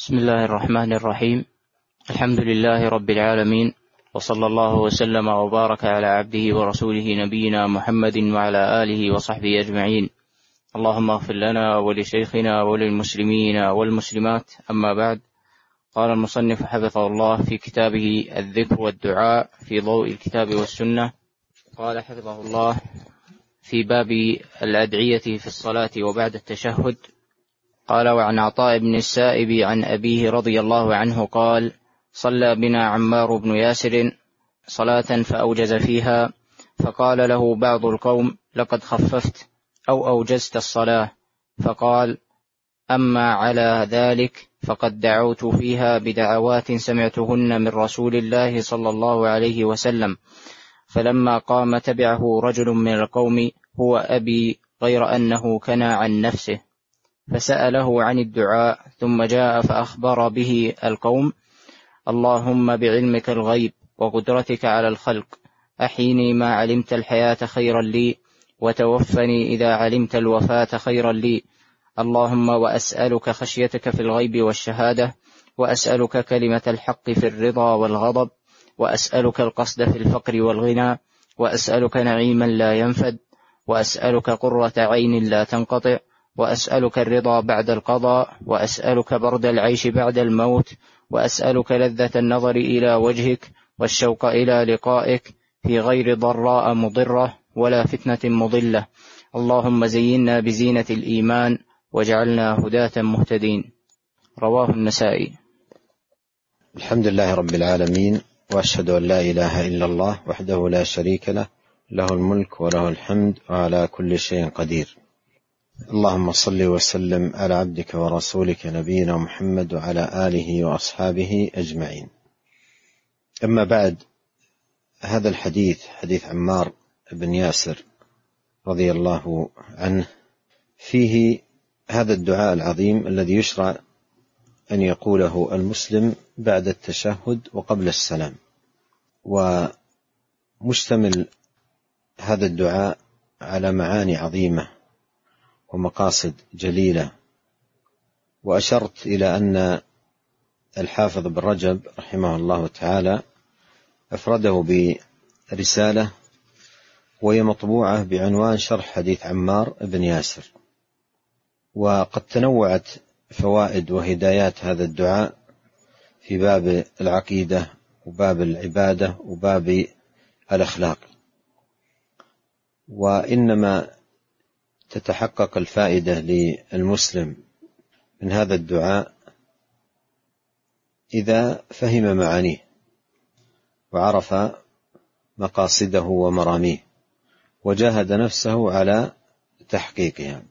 بسم الله الرحمن الرحيم. الحمد لله رب العالمين وصلى الله وسلم وبارك على عبده ورسوله نبينا محمد وعلى آله وصحبه أجمعين. اللهم اغفر لنا ولشيخنا وللمسلمين والمسلمات. أما بعد قال المصنف حفظه الله في كتابه الذكر والدعاء في ضوء الكتاب والسنة. قال حفظه الله في باب الأدعية في الصلاة وبعد التشهد. قال وعن عطاء بن السائب عن أبيه رضي الله عنه قال صلى بنا عمار بن ياسر صلاة فأوجز فيها فقال له بعض القوم لقد خففت أو أوجزت الصلاة. فقال أما على ذلك فقد دعوت فيها بدعوات سمعتهن من رسول الله صلى الله عليه وسلم. فلما قام تبعه رجل من القوم هو أبي غير أنه كنى عن نفسه. فسأله عن الدعاء ثم جاء فأخبر به القوم اللهم بعلمك الغيب وقدرتك على الخلق أحيني ما علمت الحياة خيرا لي وتوفني إذا علمت الوفاة خيرا لي. اللهم وأسألك خشيتك في الغيب والشهادة وأسألك كلمة الحق في الرضا والغضب وأسألك القصد في الفقر والغنى وأسألك نعيما لا ينفد وأسألك قرة عين لا تنقطع. وأسألك الرضا بعد القضاء وأسألك برد العيش بعد الموت وأسألك لذة النظر إلى وجهك والشوق إلى لقائك في غير ضراء مضرة ولا فتنة مضلة. اللهم زينا بزينة الإيمان واجعلنا هداة مهتدين. رواه النسائي. الحمد لله رب العالمين وأشهد أن لا إله إلا الله وحده لا شريك له له الملك وله الحمد وعلى كل شيء قدير. اللهم صل وسلم على عبدك ورسولك نبينا محمد وعلى آله وأصحابه أجمعين. أما بعد هذا الحديث حديث عمار بن ياسر رضي الله عنه فيه هذا الدعاء العظيم الذي يشرع أن يقوله المسلم بعد التشهد وقبل السلام. ومشتمل هذا الدعاء على معاني عظيمة. ومقاصد جليلة. وأشرت إلى أن الحافظ بن رجب رحمه الله تعالى أفرده برسالة وهي مطبوعة بعنوان شرح حديث عمار بن ياسر. وقد تنوعت فوائد وهدايات هذا الدعاء في باب العقيدة وباب العبادة وباب الأخلاق. وإنما تتحقق الفائدة للمسلم من هذا الدعاء إذا فهم معانيه وعرف مقاصده ومراميه وجاهد نفسه على تحقيقها.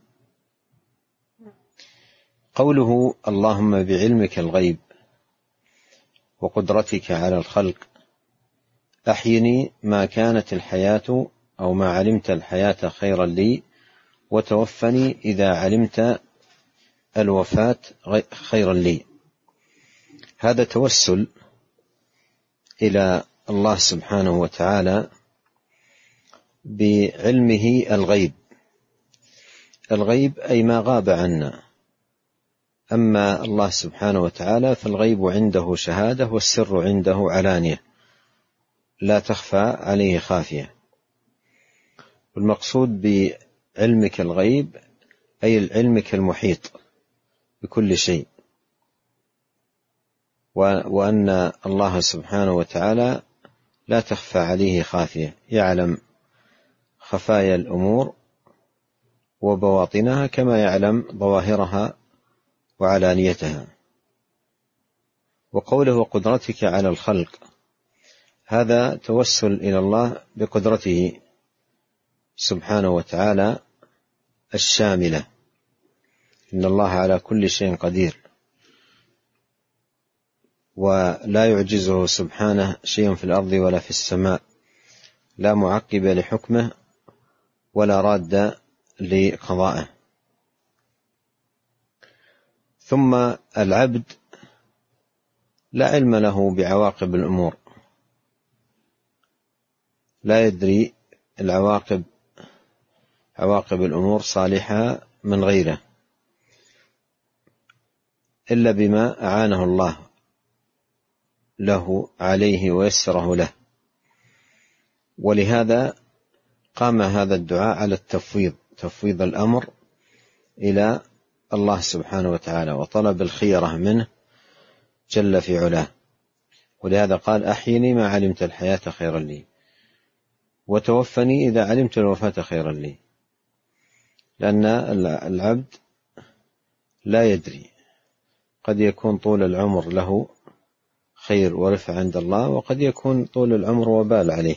قوله اللهم بعلمك الغيب وقدرتك على الخلق أحيني ما كانت الحياة أو ما علمت الحياة خيرا لي وتوفني إذا علمت الوفاة خيرا لي. هذا توسل إلى الله سبحانه وتعالى بعلمه الغيب. الغيب أي ما غاب عنا. أما الله سبحانه وتعالى فالغيب عنده شهادة والسر عنده علانية. لا تخفى عليه خافية. والمقصود علمك الغيب أي علمك المحيط بكل شيء. وأن الله سبحانه وتعالى لا تخفى عليه خافية. يعلم خفايا الأمور وبواطنها كما يعلم ظواهرها وعلانيتها. وقوله وقدرتك على الخلق هذا توسل إلى الله بقدرته سبحانه وتعالى الشاملة. إن الله على كل شيء قدير. ولا يعجزه سبحانه شيء في الأرض ولا في السماء. لا معقب لحكمه ولا راد لقضائه. ثم العبد لا علم له بعواقب الأمور. لا يدري العواقب عواقب الأمور صالحة من غيره إلا بما أعانه الله له عليه ويسره له. ولهذا قام هذا الدعاء على التفويض تفويض الأمر إلى الله سبحانه وتعالى وطلب الخيرة منه جل في علاه. ولهذا قال أحيني ما علمت الحياة خيرا لي وتوفني إذا علمت الوفاة خيرا لي. لأن العبد لا يدري. قد يكون طول العمر له خير ورفع عند الله وقد يكون طول العمر وبال عليه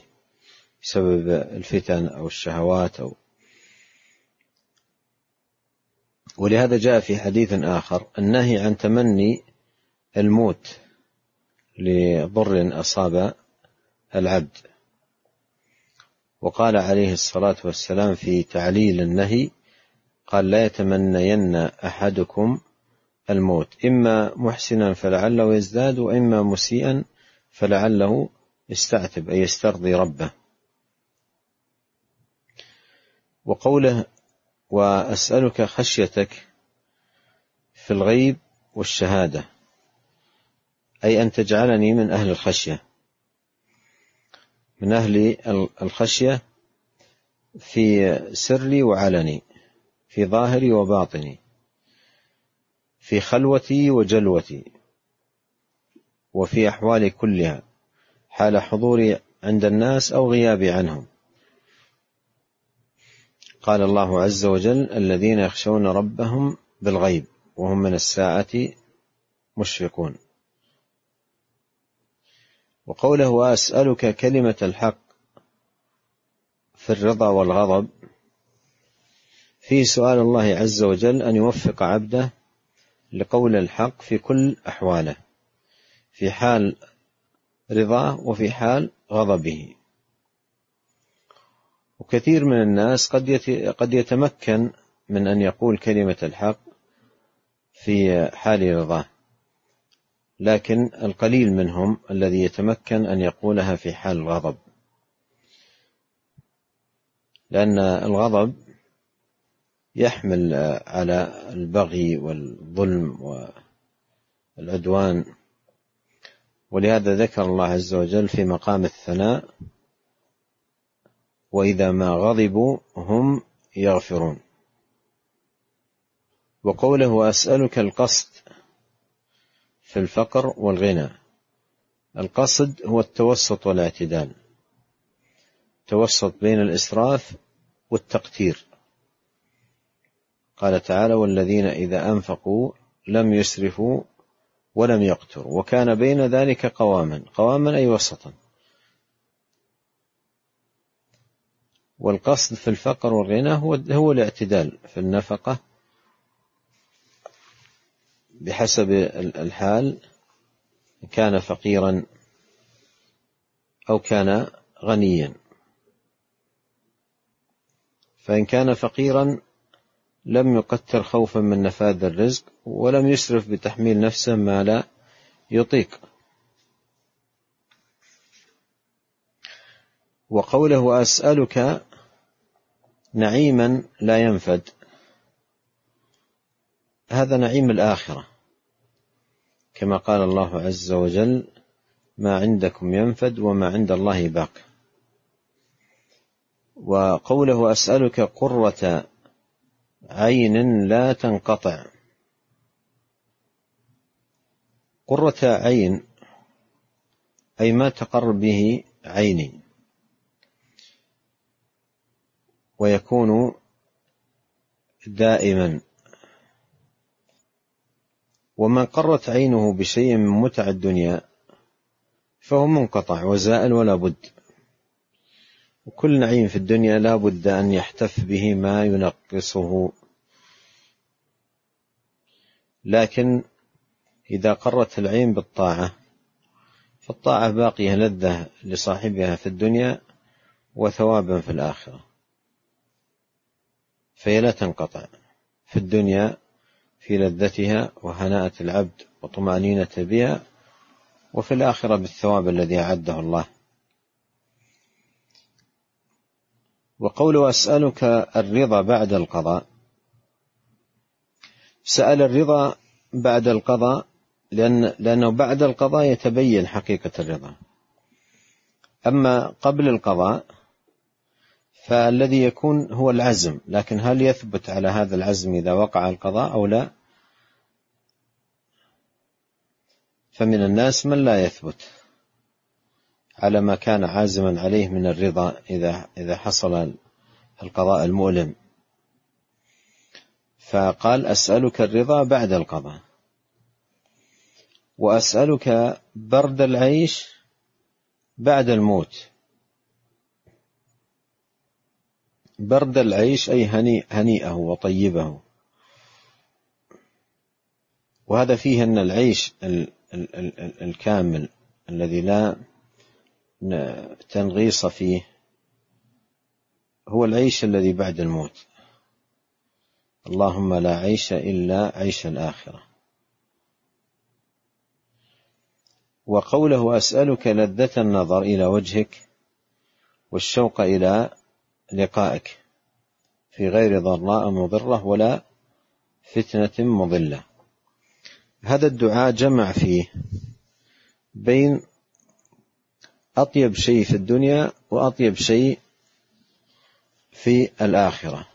بسبب الفتن أو الشهوات أو ولهذا جاء في حديث آخر النهي عن تمني الموت لضر أصاب العبد. وقال عليه الصلاة والسلام في تعليل النهي قال لا يتمنين أحدكم الموت. إما محسنا فلعله يزداد وإما مسيئا فلعله يستعتب أي يسترضي ربه. وقوله وأسألك خشيتك في الغيب والشهادة. أي أن تجعلني من أهل الخشية. من أهل الخشية في سري وعلني. في ظاهري وباطني في خلوتي وجلوتي وفي أحوالي كلها حال حضوري عند الناس أو غيابي عنهم. قال الله عز وجل الذين يخشون ربهم بالغيب وهم من الساعة مشفقون. وقوله وأسألك كلمة الحق في الرضا والغضب فيه سؤال الله عز وجل أن يوفق عبده لقول الحق في كل أحواله في حال رضاه وفي حال غضبه. وكثير من الناس قد قد يتمكن من أن يقول كلمة الحق في حال رضاه لكن القليل منهم الذي يتمكن أن يقولها في حال الغضب. لأن الغضب يحمل على البغي والظلم والعدوان. ولهذا ذكر الله عز وجل في مقام الثناء وإذا ما غضبوا هم يغفرون. وقوله واسالك القصد في الفقر والغنى. القصد هو التوسط والاعتدال التوسط بين الإسراف والتقتير. قال تعالى والذين إذا أنفقوا لم يسرفوا ولم يقتروا وكان بين ذلك قواما قواما أي وسطا. والقصد في الفقر والغنى هو هو الاعتدال في النفقة بحسب الحال كان فقيرا أو كان غنيا. فإن كان فقيرا لم يقتر خوفا من نفاذ الرزق ولم يسرف بتحميل نفسه ما لا يطيق. وقوله أسألك نعيما لا ينفد. هذا نعيم الآخرة. كما قال الله عز وجل ما عندكم ينفد وما عند الله باق. وقوله أسألك قرة عين لا تنقطع. قرة عين أي ما تقر به عيني. ويكون دائما. ومن قرت عينه بشيء من متع الدنيا فهو منقطع وزائل ولا بد. وكل نعيم في الدنيا لا بد أن يحتف به ما ينقصه. لكن إذا قرت العين بالطاعة فالطاعة باقية لذة لصاحبها في الدنيا وثوابا في الآخرة. فهي لا تنقطع في الدنيا في لذتها وهناءة العبد وطمأنينة بها وفي الآخرة بالثواب الذي أعده الله. وقول أسألك الرضا بعد القضاء. سأل الرضا بعد القضاء لأن لأنه بعد القضاء يتبين حقيقة الرضا. أما قبل القضاء فالذي يكون هو العزم لكن هل يثبت على هذا العزم إذا وقع القضاء أو لا؟ فمن الناس من لا يثبت. على ما كان عازما عليه من الرضا إذا إذا حصل القضاء المؤلم. فقال أسألك الرضا بعد القضاء. وأسألك برد العيش بعد الموت. برد العيش أي هنيء هنيئه وطيبه. وهذا فيه أن العيش الكامل الذي لا تنغيص فيه هو العيش الذي بعد الموت. اللهم لا عيش إلا عيش الآخرة. وقوله أسألك لذة النظر إلى وجهك والشوق إلى لقائك في غير ضراء مضرة ولا فتنة مضلة. هذا الدعاء جمع فيه بين أطيب شيء في الدنيا وأطيب شيء في الآخرة.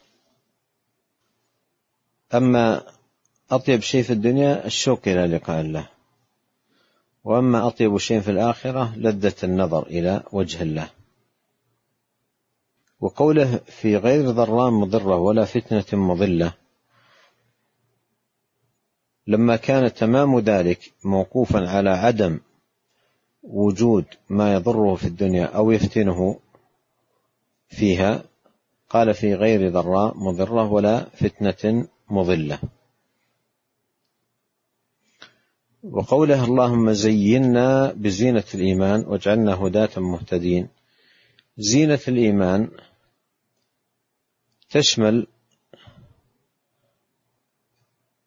أما أطيب شيء في الدنيا الشوق إلى لقاء الله. وأما أطيب شيء في الآخرة لذة النظر إلى وجه الله. وقوله في غير ضراء مضرة ولا فتنة مضلة لما كان تمام ذلك موقوفا على عدم وجود ما يضره في الدنيا أو يفتنه فيها قال في غير ضراء مضرة ولا فتنة مضلة. وقوله اللهم زينا بزينة الإيمان واجعلنا هداة مهتدين. زينة الإيمان تشمل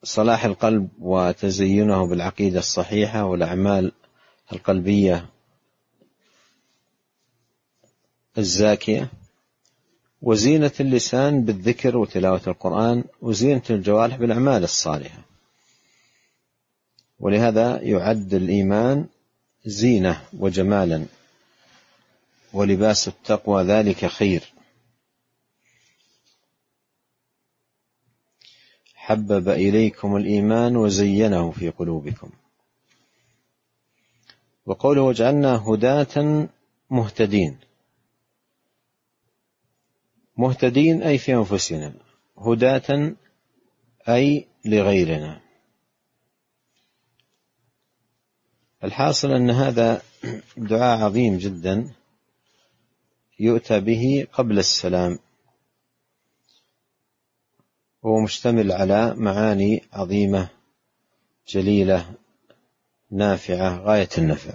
صلاح القلب وتزينه بالعقيدة الصحيحة والأعمال القلبية الزاكية وزينة اللسان بالذكر وتلاوة القرآن وزينة الجوارح بالأعمال الصالحة. ولهذا يعد الإيمان زينة وجمالا ولباس التقوى ذلك خير. حبب إليكم الإيمان وزينه في قلوبكم. وقوله واجعلنا هداة مهتدين. مهتدين أي في أنفسنا. هداة أي لغيرنا. الحاصل أن هذا دعاء عظيم جدا يؤتى به قبل السلام. وهو مشتمل على معاني عظيمة جليلة نافعة غاية النفع.